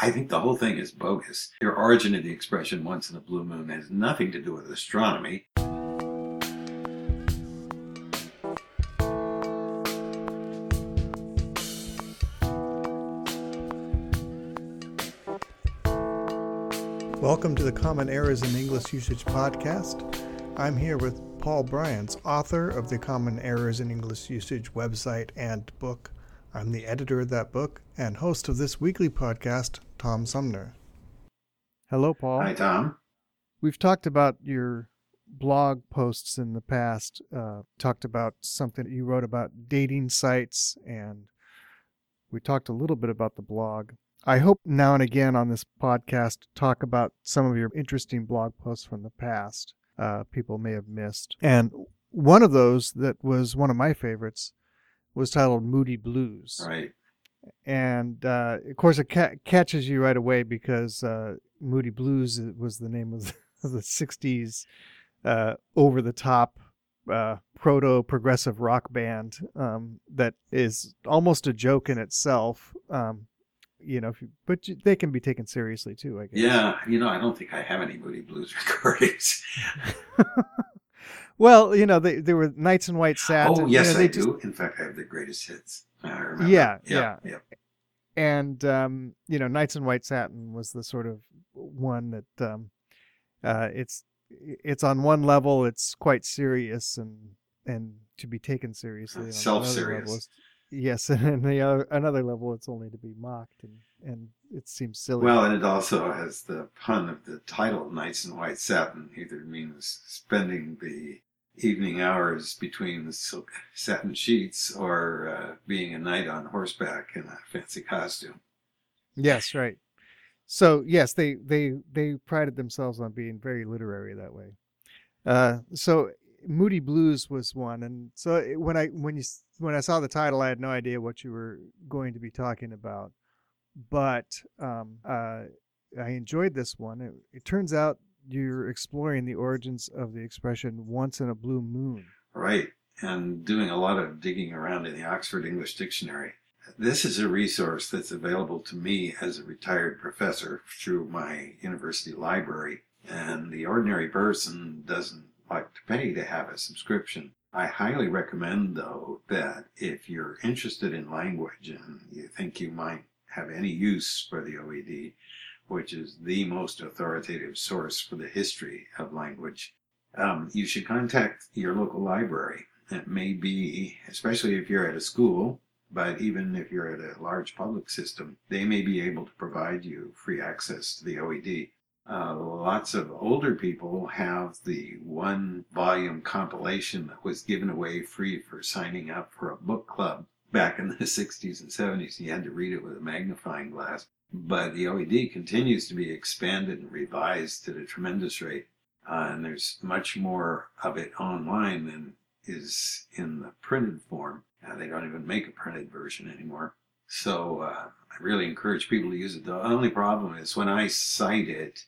I think the whole thing is bogus. Your origin of the expression once in a blue moon has nothing to do with astronomy. Welcome to the Common Errors in English Usage podcast. I'm here with Paul Brians, author of the Common Errors in English Usage website and book. I'm the editor of that book and host of this weekly podcast, Tom Sumner. Hello, Paul. Hi, Tom. We've talked about your blog posts in the past, uh, talked about something that you wrote about dating sites, and we talked a little bit about the blog. I hope now and again on this podcast talk about some of your interesting blog posts from the past uh, people may have missed. And one of those that was one of my favorites was titled Moody Blues. Right. And uh, of course, it ca- catches you right away because uh, Moody Blues was the name of the, the 60s uh, over the top uh, proto progressive rock band um, that is almost a joke in itself. Um, you know, you, but you, they can be taken seriously too, I guess. Yeah, you know, I don't think I have any Moody Blues recordings. well, you know, they, they were Knights in White Satin. Oh, yes, you know, I just, do. In fact, I have the greatest hits. I remember. Yeah, yeah, yeah. And um, you know, Knights in White Satin was the sort of one that um, uh, it's it's on one level it's quite serious and and to be taken seriously. Self serious. Yes, and the other, another level, it's only to be mocked, and and it seems silly. Well, and it also has the pun of the title "Nights in White Satin." Either means spending the evening hours between the silk satin sheets, or uh, being a knight on horseback in a fancy costume. Yes, right. So yes, they they they prided themselves on being very literary that way. Uh, so Moody Blues was one, and so when I when you when I saw the title, I had no idea what you were going to be talking about, but um, uh, I enjoyed this one. It, it, turns out you're exploring the origins of the expression "once in a blue moon." Right, and doing a lot of digging around in the Oxford English Dictionary. This is a resource that's available to me as a retired professor through my university library, and the ordinary person doesn't like to pay to have a subscription. I highly recommend, though, that if you're interested in language and you think you might have any use for the OED, which is the most authoritative source for the history of language, um, you should contact your local library. It may be, especially if you're at a school, but even if you're at a large public system, they may be able to provide you free access to the OED. Uh, lots of older people have the one volume compilation that was given away free for signing up for a book club back in the 60s and 70s. You had to read it with a magnifying glass. But the OED continues to be expanded and revised at a tremendous rate. Uh, and there's much more of it online than is in the printed form. Uh, they don't even make a printed version anymore. So uh, I really encourage people to use it. The only problem is when I cite it,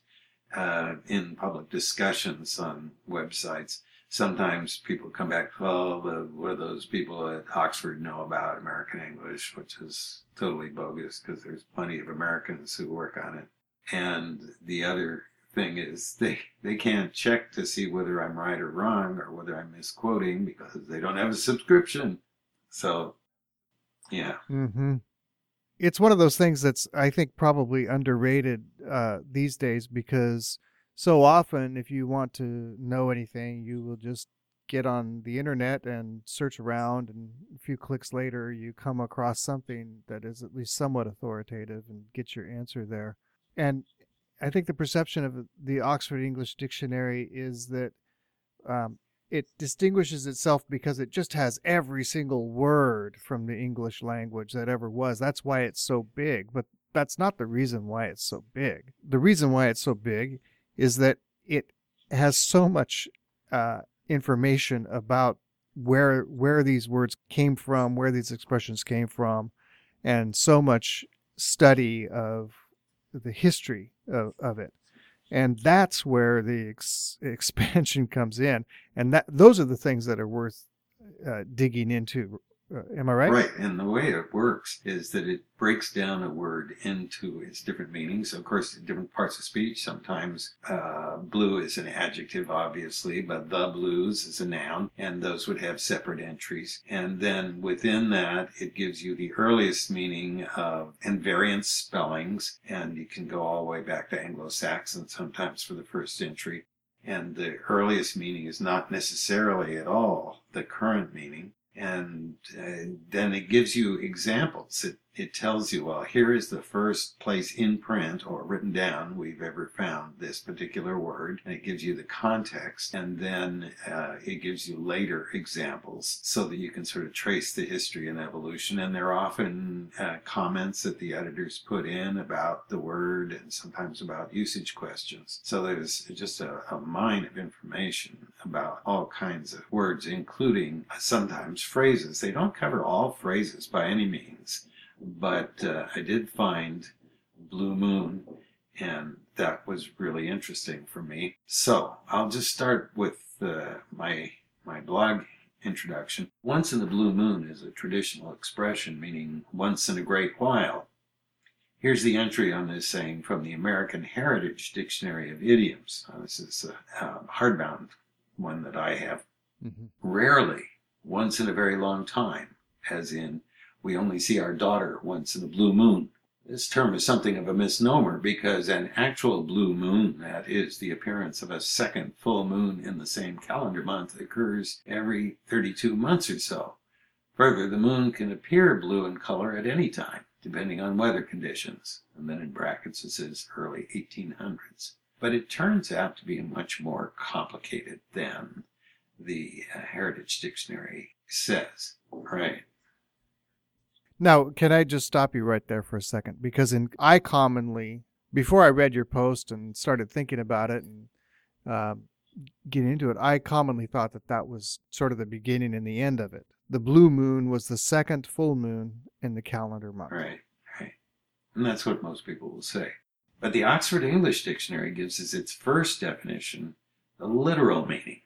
uh, in public discussions on websites, sometimes people come back, well, the, what do those people at Oxford know about American English, which is totally bogus because there's plenty of Americans who work on it. And the other thing is they, they can't check to see whether I'm right or wrong or whether I'm misquoting because they don't have a subscription. So, yeah. Mm-hmm it's one of those things that's I think probably underrated uh, these days because so often if you want to know anything, you will just get on the internet and search around, and a few clicks later, you come across something that is at least somewhat authoritative and get your answer there. And I think the perception of the Oxford English Dictionary is that um, it distinguishes itself because it just has every single word from the English language that ever was. That's why it's so big. But that's not the reason why it's so big. The reason why it's so big is that it has so much uh, information about where where these words came from, where these expressions came from, and so much study of the history of, of it and that's where the ex- expansion comes in and that those are the things that are worth uh, digging into am I right? Right. And the way it works is that it breaks down a word into its different meanings. Of course, different parts of speech. Sometimes uh, blue is an adjective, obviously, but the blues is a noun, and those would have separate entries. And then within that, it gives you the earliest meaning of and variant spellings, and you can go all the way back to Anglo-Saxon sometimes for the first entry. And the earliest meaning is not necessarily at all the current meaning and uh, then it gives you examples. It it tells you, well, here is the first place in print or written down we've ever found this particular word, and it gives you the context, and then uh, it gives you later examples so that you can sort of trace the history and evolution. And there are often uh, comments that the editors put in about the word and sometimes about usage questions. So there's just a, a mine of information about all kinds of words, including sometimes phrases. They don't cover all phrases by any means but uh, I did find Blue Moon, and that was really interesting for me. So I'll just start with uh, my my blog introduction. Once in the blue moon is a traditional expression meaning once in a great while. Here's the entry on this saying from the American Heritage Dictionary of Idioms. This is a uh, hardbound one that I have. Mm-hmm. Rarely, once in a very long time, as in we only see our daughter once in a blue moon. This term is something of a misnomer because an actual blue moon, that is, the appearance of a second full moon in the same calendar month, occurs every 32 months or so. Further, the moon can appear blue in color at any time, depending on weather conditions. And then in brackets it says early 1800s. But it turns out to be much more complicated than the uh, Heritage Dictionary says. Right. Now, can I just stop you right there for a second? Because in I commonly, before I read your post and started thinking about it and uh, getting into it, I commonly thought that that was sort of the beginning and the end of it. The blue moon was the second full moon in the calendar month. Right, right. And that's what most people will say. But the Oxford English Dictionary gives us its first definition, the literal meaning.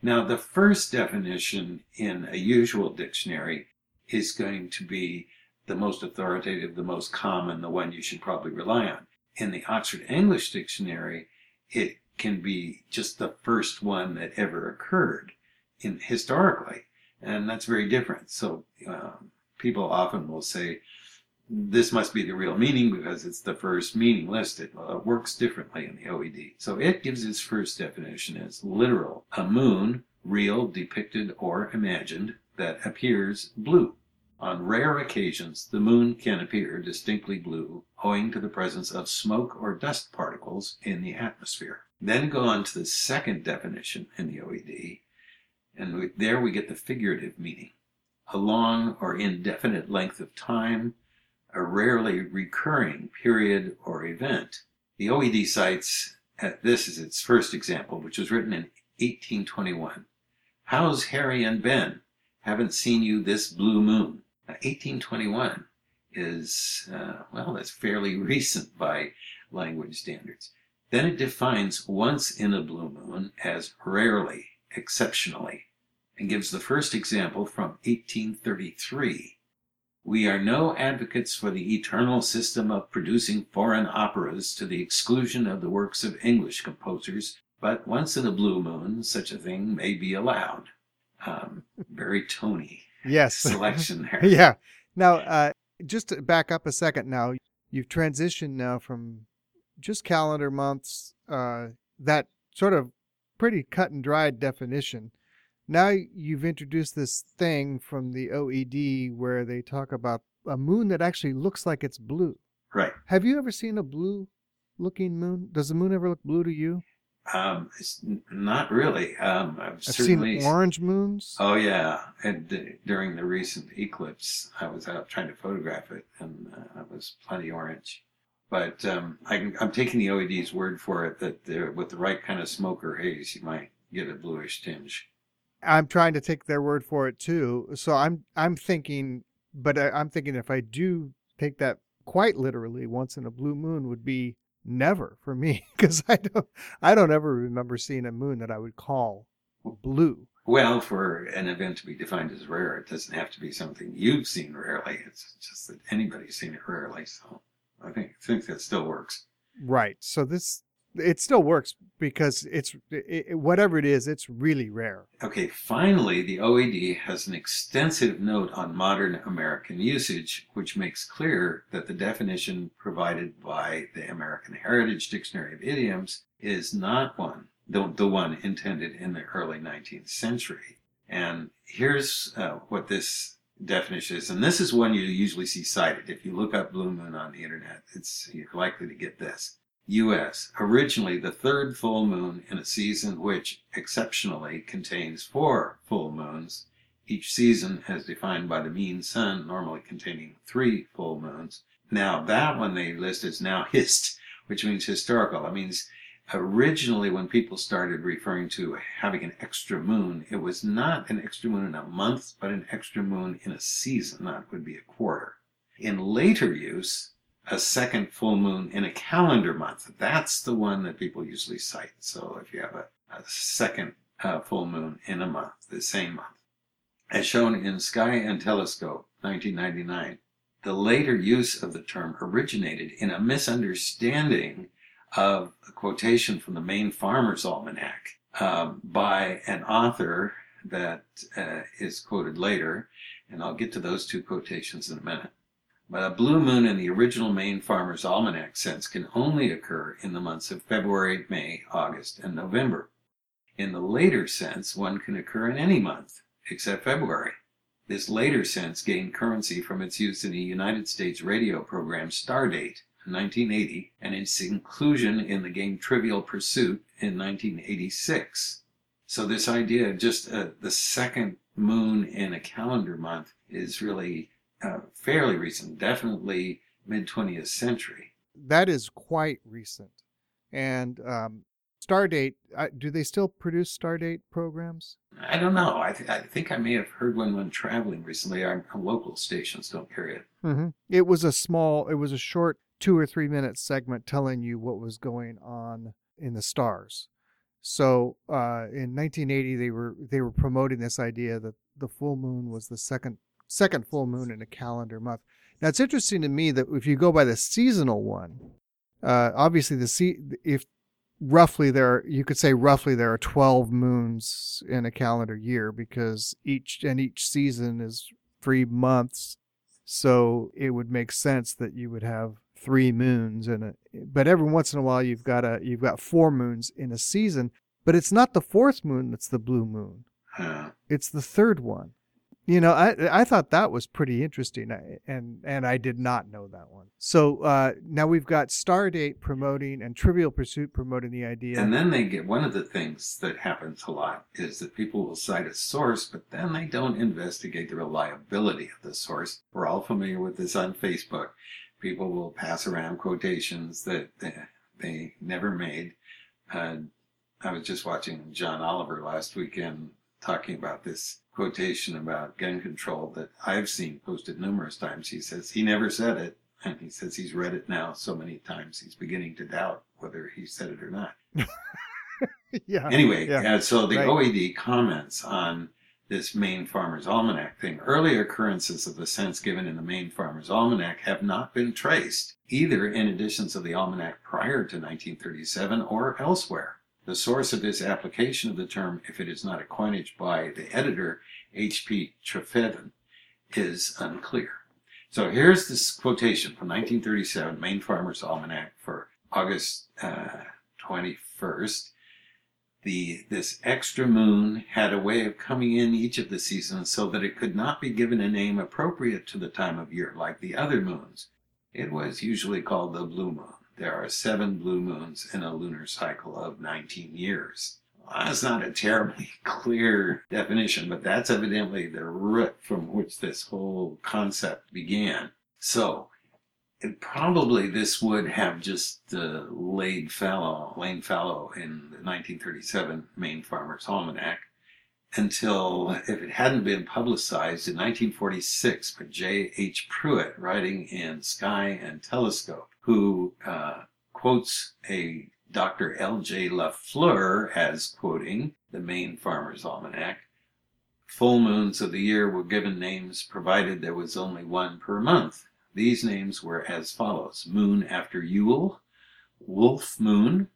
Now, the first definition in a usual dictionary is going to be the most authoritative, the most common, the one you should probably rely on. In the Oxford English Dictionary, it can be just the first one that ever occurred in historically, and that's very different. So um, people often will say, this must be the real meaning because it's the first meaning listed. Well, it works differently in the OED. So it gives its first definition as literal, a moon, real, depicted, or imagined, that appears blue. On rare occasions, the moon can appear distinctly blue owing to the presence of smoke or dust particles in the atmosphere. Then go on to the second definition in the OED, and we, there we get the figurative meaning. A long or indefinite length of time, a rarely recurring period or event. The OED cites uh, this as its first example, which was written in 1821. How's Harry and Ben? Haven't seen you this blue moon. 1821 is, uh, well, that's fairly recent by language standards. Then it defines once in a blue moon as rarely, exceptionally, and gives the first example from 1833. We are no advocates for the eternal system of producing foreign operas to the exclusion of the works of English composers, but once in a blue moon such a thing may be allowed. Um, very Tony yes selection there. yeah. Now, uh, just to back up a second. Now, you've transitioned now from just calendar months, uh, that sort of pretty cut and dried definition. Now you've introduced this thing from the OED where they talk about a moon that actually looks like it's blue. Right. Have you ever seen a blue looking moon? Does the moon ever look blue to you? Um, it's not really. Um, I've, I've seen orange moons. Oh yeah, and d- during the recent eclipse, I was out trying to photograph it, and uh, it was plenty orange. But um, I am taking the OED's word for it that with the right kind of smoke or haze, you might get a bluish tinge. I'm trying to take their word for it too. So I'm I'm thinking, but I, I'm thinking if I do take that quite literally, once in a blue moon would be never for me because I don't I don't ever remember seeing a moon that I would call blue. Well, for an event to be defined as rare, it doesn't have to be something you've seen rarely. It's just that anybody's seen it rarely. So I think I think that still works. Right. So this it still works because it's it, whatever it is, it's really rare. Okay, finally, the OED has an extensive note on modern American usage, which makes clear that the definition provided by the American Heritage Dictionary of Idioms is not one, the, the one intended in the early 19th century. And here's uh, what this definition is, and this is one you usually see cited. If you look up Blue Moon on the internet, it's you're likely to get this. U.S. Originally the third full moon in a season which exceptionally contains four full moons, each season as defined by the mean sun normally containing three full moons. Now that one they list is now hist, which means historical. That means originally when people started referring to having an extra moon, it was not an extra moon in a month, but an extra moon in a season. That would be a quarter. In later use, a second full moon in a calendar month. That's the one that people usually cite. So if you have a, a second uh, full moon in a month, the same month. As shown in Sky and Telescope, 1999, the later use of the term originated in a misunderstanding of a quotation from the Maine Farmer's Almanac um, by an author that uh, is quoted later, and I'll get to those two quotations in a minute. But a blue moon in the original Maine Farmer's Almanac sense can only occur in the months of February, May, August, and November. In the later sense, one can occur in any month, except February. This later sense gained currency from its use in the United States radio program Stardate in 1980 and its inclusion in the game Trivial Pursuit in 1986. So this idea of just uh, the second moon in a calendar month is really uh, fairly recent, definitely mid 20th century. That is quite recent. And um, Stardate, uh, do they still produce Stardate programs? I don't know. I, th- I think I may have heard one when traveling recently. Our, our local stations don't carry it. Mm-hmm. It was a small, it was a short two or three minute segment telling you what was going on in the stars. So uh, in 1980, they were they were promoting this idea that the full moon was the second second full moon in a calendar month. Now it's interesting to me that if you go by the seasonal one, uh, obviously the se- if roughly there you could say roughly there are 12 moons in a calendar year because each and each season is three months. So it would make sense that you would have three moons in it but every once in a while you've got a you've got four moons in a season but it's not the fourth moon that's the blue moon. It's the third one you know, I I thought that was pretty interesting, and and I did not know that one. So uh, now we've got Stardate promoting and Trivial Pursuit promoting the idea. And then they get one of the things that happens a lot is that people will cite a source, but then they don't investigate the reliability of the source. We're all familiar with this on Facebook. People will pass around quotations that they, they never made. Uh, I was just watching John Oliver last weekend talking about this quotation about gun control that I've seen posted numerous times. He says he never said it, and he says he's read it now so many times he's beginning to doubt whether he said it or not. yeah. Anyway, yeah. Uh, so the Right. OED comments on this Maine Farmer's Almanac thing. Early occurrences of the sense given in the Maine Farmer's Almanac have not been traced, either in editions of the almanac prior to 1937 or elsewhere. The source of this application of the term, if it is not a coinage by the editor, H.P. Trefethen, is unclear. So here's this quotation from 1937, Maine Farmer's Almanac for August uh, 21st. The, this extra moon had a way of coming in each of the seasons so that it could not be given a name appropriate to the time of year like the other moons. It was usually called the blue moon. There are seven blue moons in a lunar cycle of 19 years. Well, that's not a terribly clear definition, but that's evidently the root from which this whole concept began. So, it probably this would have just uh, laid fallow, lain fallow in the 1937 Maine Farmer's Almanac until, if it hadn't been publicized in 1946 by J. H. Pruett, writing in Sky and Telescope, who uh, quotes a Dr. L. J. Lafleur as quoting the Maine Farmer's Almanac, full moons of the year were given names provided there was only one per month. These names were as follows Moon after Yule, Wolf Moon,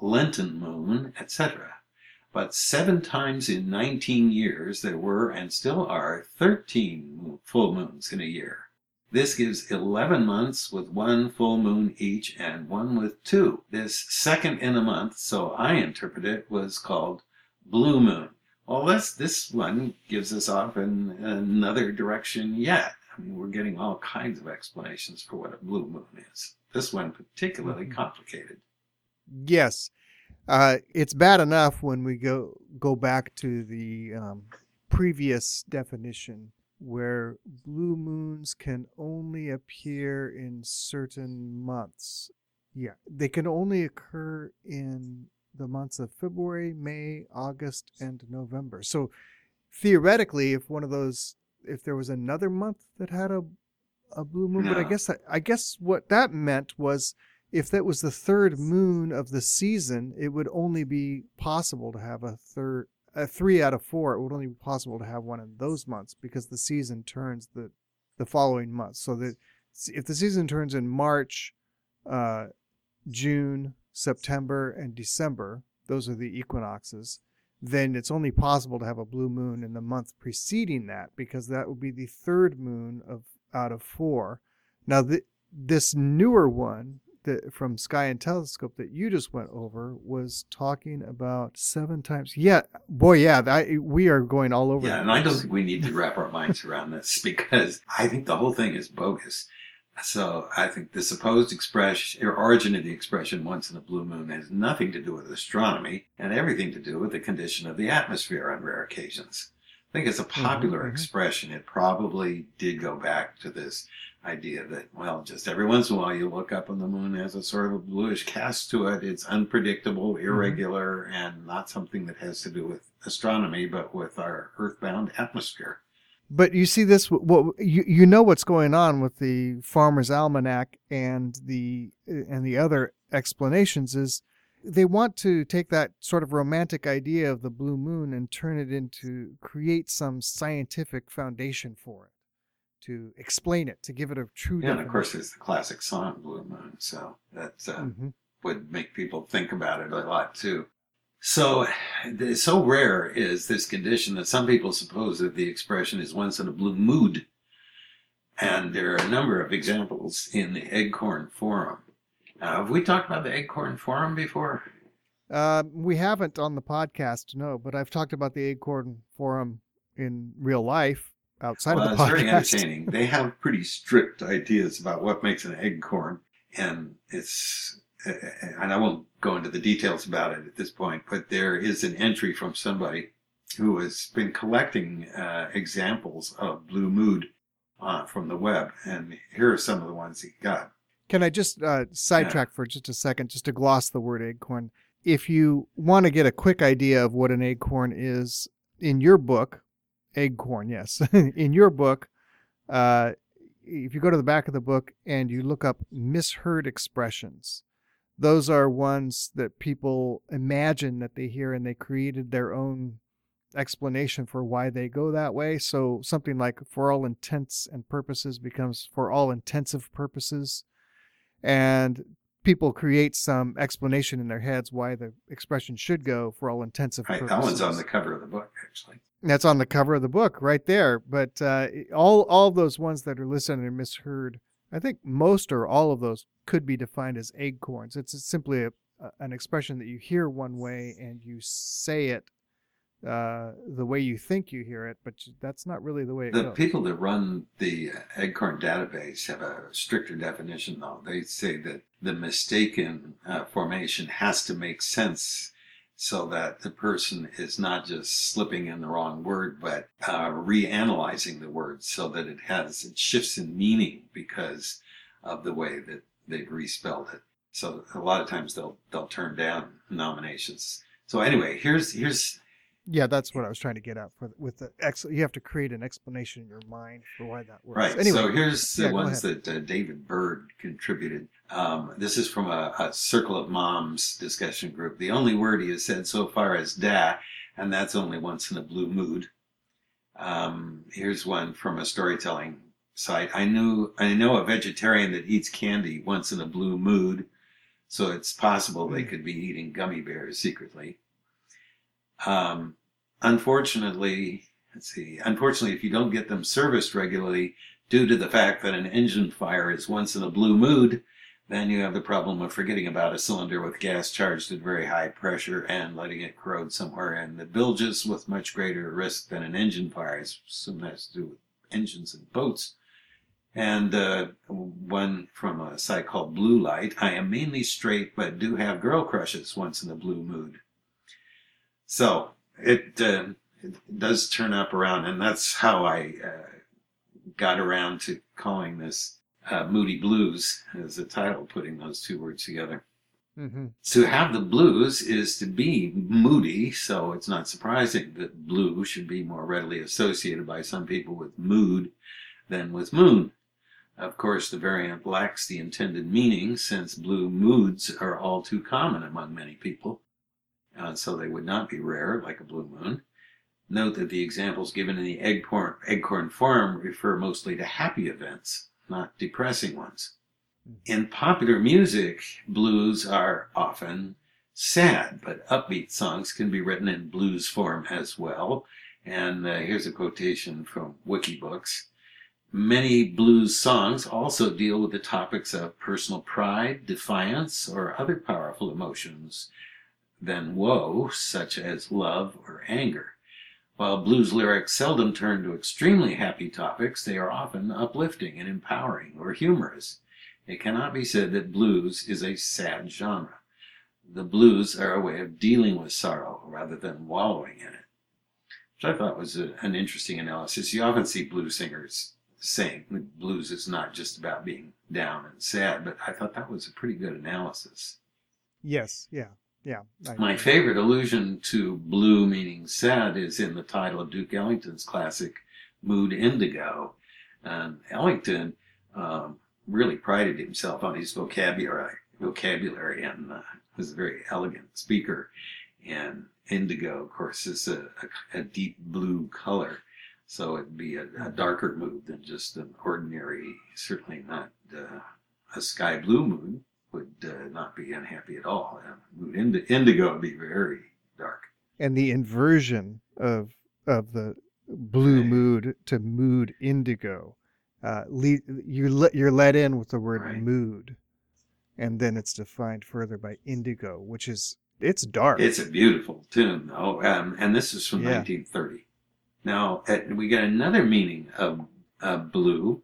Lenten Moon, etc. But seven times in 19 years there were and still are 13 full moons in a year. This gives 11 months with one full moon each and one with two. This second in a month, so I interpret it, was called blue moon. Well, this, this one gives us off in another direction yet. I mean, we're getting all kinds of explanations for what a blue moon is. This one particularly Mhm. complicated. Yes, uh, it's bad enough when we go go back to the um, previous definition, where blue moons can only appear in certain months. Yeah, they can only occur in the months of February, May, August, and November. So theoretically, if one of those, if there was another month that had a a blue moon, but I No. guess I guess what that meant was if that was the third moon of the season, it would only be possible to have a third, a three out of four. It would only be possible to have one in those months because the season turns the the following month. So that if the season turns in March, uh, June, September, and December, those are the equinoxes. Then it's only possible to have a blue moon in the month preceding that because that would be the third moon of out of four. Now, the, this newer one that from Sky and Telescope that you just went over was talking about seven times. Yeah, boy, yeah, I, we are going all over. Yeah, and I don't think we need to wrap our minds around this because I think the whole thing is bogus. So I think the supposed expression or origin of the expression once in a blue moon has nothing to do with astronomy and everything to do with the condition of the atmosphere on rare occasions. I think it's a popular mhm. expression. It probably did go back to this idea that, well, just every once in a while you look up and the moon has a sort of a bluish cast to it. It's unpredictable, irregular, and not something that has to do with astronomy, but with our earthbound atmosphere. But you see this. What you you know what's going on with the Farmer's Almanac and the and the other explanations is they want to take that sort of romantic idea of the blue moon and turn it into create some scientific foundation for it to explain it to give it a true Yeah, and of course there's the classic song Blue Moon, so that uh, Mhm. would make people think about it a lot too. So, so rare is this condition that some people suppose that the expression is once in a blue mood. And there are a number of examples in the Eggcorn Forum. Uh, have we talked about the Eggcorn Forum before? Uh, we haven't on the podcast, no, but I've talked about the Eggcorn Forum in real life outside well, of the podcast. it's very entertaining. They have pretty strict ideas about what makes an eggcorn, and it's and I won't go into the details about it at this point, but there is an entry from somebody who has been collecting uh, examples of blue mood uh, from the web, and here are some of the ones he got. Can I just uh, sidetrack for just a second, just to gloss the word eggcorn? If you want to get a quick idea of what an eggcorn is, in your book, eggcorn, yes, in your book, uh, if you go to the back of the book and you look up misheard expressions, those are ones that people imagine that they hear and they created their own explanation for why they go that way. So something like for all intents and purposes becomes for all intensive purposes. And people create some explanation in their heads why the expression should go for all intensive Right, purposes. that one's on the cover of the book, actually. That's on the cover of the book right there. But uh, all all those ones that are listed and misheard, I think most or all of those could be defined as eggcorns. It's simply a, a- an expression that you hear one way and you say it uh, the way you think you hear it, but that's not really the way it The goes. people that run the Eggcorn database have a stricter definition, though. They say that the mistaken uh, formation has to make sense so that the person is not just slipping in the wrong word, but uh, reanalyzing the word so that it has, it shifts in meaning because of the way that they've respelled it. So a lot of times they'll, they'll turn down nominations. So anyway, here's, here's, Yeah, that's what I was trying to get at. For with the ex, you have to create an explanation in your mind for why that works. Right. Anyway, so here's the yeah, go ones that uh, David Bird contributed. Um, this is from a, a Circle of Moms discussion group. The only word he has said so far is da, and that's only once in a blue mood. Um, here's one from a storytelling site. I knew I know a vegetarian that eats candy once in a blue mood, so it's possible they could be eating gummy bears secretly. Um, unfortunately, let's see. Unfortunately, if you don't get them serviced regularly, due to the fact that an engine fire is once in a blue mood, then you have the problem of forgetting about a cylinder with gas charged at very high pressure and letting it corrode somewhere and the bilges with much greater risk than an engine fire. I assume that has to do with engines and boats. And uh, one from a site called Blue Light. I am mainly straight, but do have girl crushes once in a blue mood. So it, uh, it does turn up around, and that's how I uh, got around to calling this uh, Moody Blues as a title, putting those two words together. Mm-hmm. To have the blues is to be moody, so it's not surprising that blue should be more readily associated by some people with mood than with moon. Of course, the variant lacks the intended meaning since blue moods are all too common among many people, uh, so they would not be rare like a blue moon. Note that the examples given in the eggcorn, eggcorn form refer mostly to happy events, not depressing ones. In popular music, blues are often sad, but upbeat songs can be written in blues form as well. And uh, here's a quotation from Wikibooks. Many blues songs also deal with the topics of personal pride, defiance, or other powerful emotions than woe, such as love or anger. While blues lyrics seldom turn to extremely happy topics, they are often uplifting and empowering or humorous. It cannot be said that blues is a sad genre. The blues are a way of dealing with sorrow rather than wallowing in it. Which I thought was a, an interesting analysis. You often see blues singers saying blues is not just about being down and sad, but I thought that was a pretty good analysis. Yes, yeah. Yeah. My favorite allusion to blue meaning sad is in the title of Duke Ellington's classic Mood Indigo. And Ellington um, really prided himself on his vocabulary, vocabulary and uh, was a very elegant speaker. And indigo, of course, is a, a, a deep blue color. So it'd be a, a darker mood than just an ordinary, certainly not uh, a sky blue mood would uh, not be unhappy at all. Uh, mood indigo would be very dark. and the inversion of of the blue Right. mood to mood indigo. Uh, le- you le- you're let in with the word Right. mood, and then it's defined further by indigo, which is it's dark. It's a beautiful tune, though, um, and this is from Yeah. 1930. Now at, we get another meaning of uh, blue.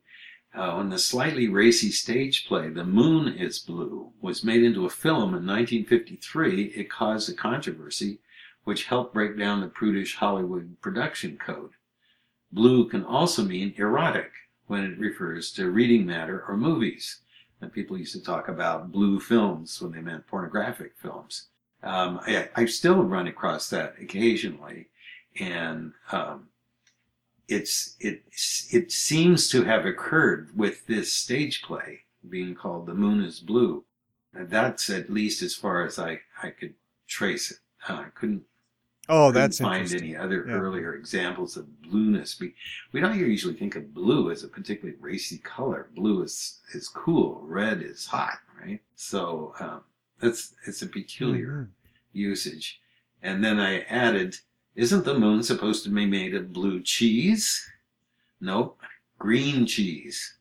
Uh, when the slightly racy stage play "The Moon Is Blue" was made into a film in 1953, it caused a controversy, which helped break down the prudish Hollywood production code. Blue can also mean erotic when it refers to reading matter or movies. And people used to talk about blue films when they meant pornographic films. Um, I, I still run across that occasionally, and um, it's it it seems to have occurred with this stage play being called "The Moon Is Blue." And that's at least as far as I I could trace it. Uh, I couldn't oh, couldn't that's find any other Yeah. earlier examples of blueness. We we don't usually think of blue as a particularly racy color. Blue is is cool. Red is hot, right? So um, that's it's a peculiar Mhm. usage. And then I added, isn't the moon supposed to be made of blue cheese? Nope, green cheese,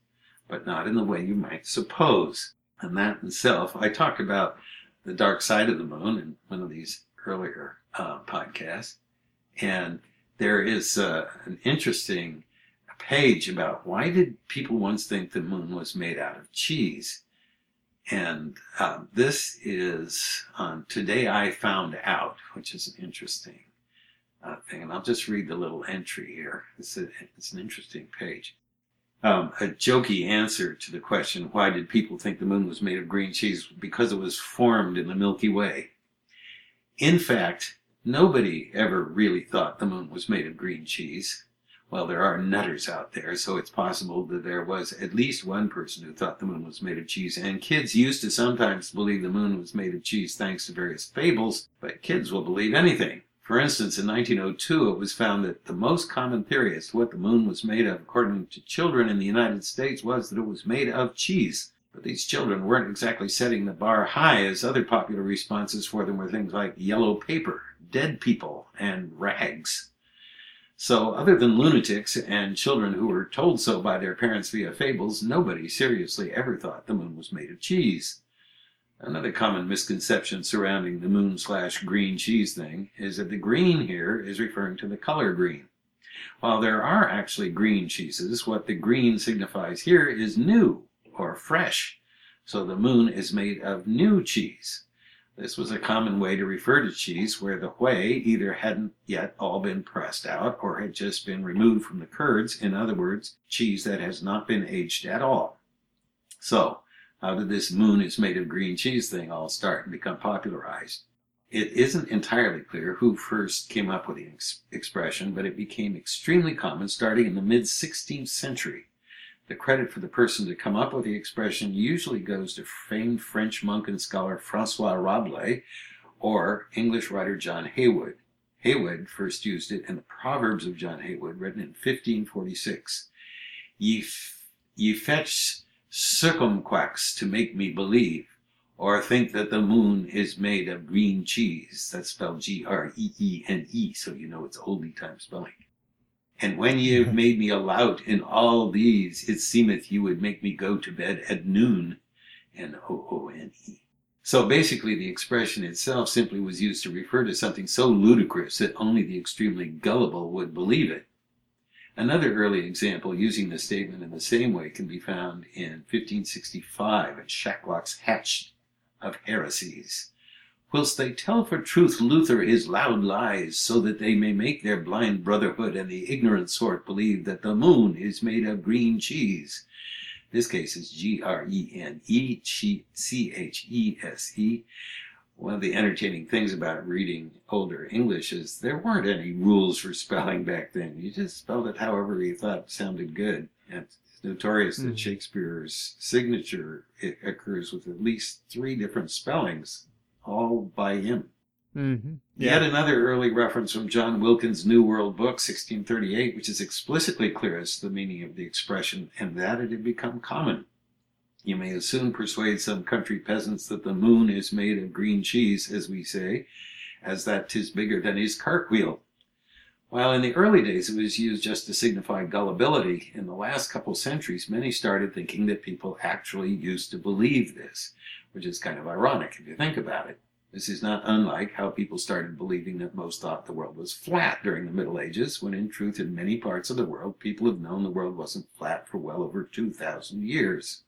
but not in the way you might suppose. And that itself, I talked about the dark side of the moon in one of these earlier uh, podcasts. And there is uh, an interesting page about why did people once think the moon was made out of cheese? And uh, this is on Today I Found Out, which is interesting uh, thing. And I'll just read the little entry here. It's, a, it's an interesting page. Um, a jokey answer to the question, why did people think the moon was made of green cheese? Because it was formed in the Milky Way. In fact, nobody ever really thought the moon was made of green cheese. Well, there are nutters out there, so it's possible that there was at least one person who thought the moon was made of cheese. And kids used to sometimes believe the moon was made of cheese thanks to various fables, but kids will believe anything For instance, in 1902, it was found that the most common theory as to what the moon was made of, according to children in the United States, was that it was made of cheese. But these children weren't exactly setting the bar high, as other popular responses for them were things like yellow paper, dead people, and rags. So, other than lunatics and children who were told so by their parents via fables, nobody seriously ever thought the moon was made of cheese. Another common misconception surrounding the moon slash green cheese thing is that the green here is referring to the color green. While there are actually green cheeses, what the green signifies here is new or fresh. So the moon is made of new cheese. This was a common way to refer to cheese where the whey either hadn't yet all been pressed out or had just been removed from the curds. In other words, cheese that has not been aged at all. So, how did this moon is made of green cheese thing all start and become popularized? It isn't entirely clear who first came up with the ex- expression, but it became extremely common starting in the mid 16th century. The credit for the person to come up with the expression usually goes to famed French monk and scholar Francois Rabelais or English writer John Heywood. Heywood first used it in the Proverbs of John Heywood, written in 1546. Ye, f- ye fetch circumquacks to make me believe, or think that the moon is made of green cheese. That's spelled G R E E N E, so you know it's oldie time spelling. And when ye have made me a lout in all these, it seemeth you would make me go to bed at noon. N O O N E. So basically, the expression itself simply was used to refer to something so ludicrous that only the extremely gullible would believe it. Another early example using the statement in the same way can be found in 1565 in Shacklock's Hatch of Heresies. Whilst they tell for truth Luther his loud lies, so that they may make their blind brotherhood and the ignorant sort believe that the moon is made of green cheese. This case is G R E N E C H E S E. One of the entertaining things about reading older English is there weren't any rules for spelling back then. You just spelled it however you thought sounded good. And it's notorious that Mm. Shakespeare's signature it occurs with at least three different spellings, all by him. Mm-hmm. Yet another early reference from John Wilkins' New World Book, 1638, which is explicitly clear as to the meaning of the expression, and that it had become common. You may as soon persuade some country peasants that the moon is made of green cheese, as we say, as that 'tis bigger than his cartwheel. While in the early days it was used just to signify gullibility, in the last couple centuries many started thinking that people actually used to believe this, which is kind of ironic if you think about it. This is not unlike how people started believing that most thought the world was flat during the Middle Ages, when in truth, in many parts of the world, people have known the world wasn't flat for well over 2,000 years.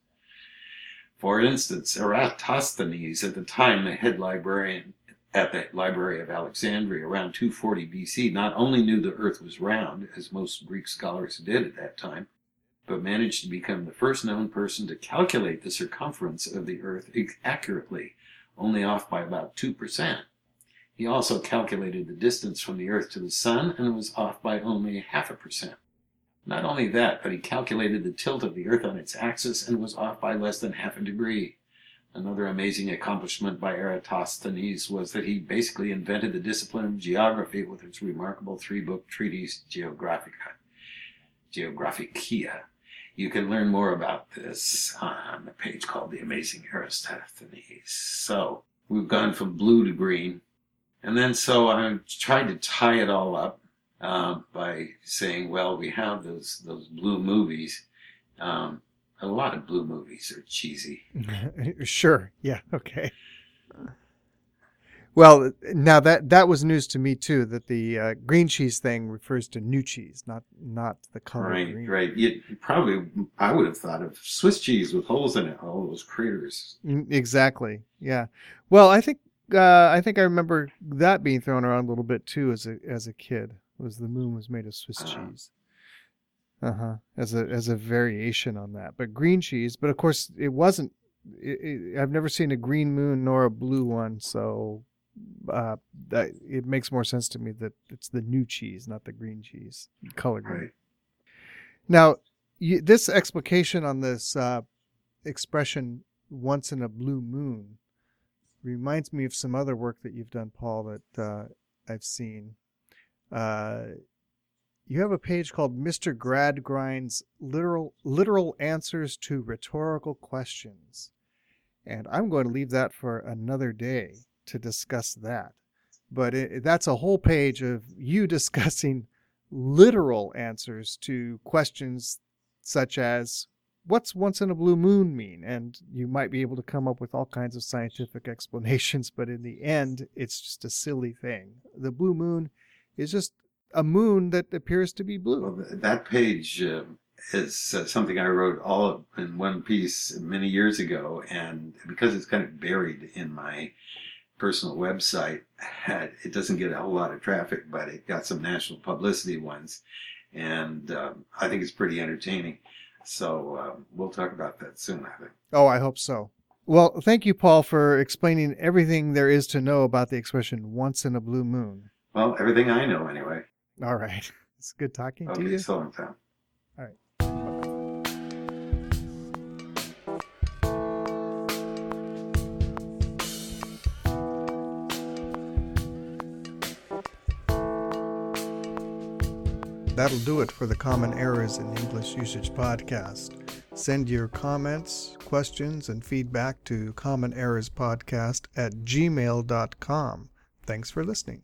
For instance, Eratosthenes, at the time the head librarian at the Library of Alexandria around 240 BC, not only knew the earth was round, as most Greek scholars did at that time, but managed to become the first known person to calculate the circumference of the earth accurately only off by about 2%. He also calculated the distance from the Earth to the Sun and was off by only half a percent. Not only that, but he calculated the tilt of the Earth on its axis and was off by less than half a degree. Another amazing accomplishment by Eratosthenes was that he basically invented the discipline of geography with its remarkable three book treatise Geographica. Geographicia. You can learn more about this on the page called The Amazing Eratosthenes. So we've gone from blue to green. And then so I tried to tie it all up um, by saying, well, we have those, those blue movies. Um, a lot of blue movies are cheesy. sure. Yeah. Okay. Well, now that that was news to me too. That the uh, green cheese thing refers to new cheese, not not the color Right, green. right. You probably, I would have thought of Swiss cheese with holes in it, all those craters. Mm, Exactly. Yeah. Well, I think uh, I think I remember that being thrown around a little bit too as a as a kid. Was the moon was made of Swiss Ah. cheese? Uh huh. As a as a variation on that, but green cheese. But of course, it wasn't. It, it, I've never seen a green moon nor a blue one, so uh, that it makes more sense to me that it's the new cheese, not the green cheese, color green. Right. Now, you, this explication on this uh, expression "once in a blue moon" reminds me of some other work that you've done, Paul. That uh, I've seen. Uh, you have a page called Mr. Gradgrind's literal literal answers to rhetorical questions, and I'm going to leave that for another day to discuss that. But it, that's a whole page of you discussing literal answers to questions such as what's once in a blue moon mean and you might be able to come up with all kinds of scientific explanations but in the end it's just a silly thing the blue moon is just a moon that appears to be blue Well, that page uh, is uh, something I wrote all in one piece many years ago, and because it's kind of buried in my personal website, it doesn't get a whole lot of traffic, but it got some national publicity once, and um, I think it's pretty entertaining. So um, we'll talk about that soon, I think. oh i hope so well thank you paul for explaining everything there is to know about the expression once in a blue moon Well, everything I know anyway. all right it's good talking to you. Okay, you so long time. All right. That'll do it for the Common Errors in English Usage podcast. Send your comments, questions, and feedback to commonerrorspodcast at gmail.com. Thanks for listening.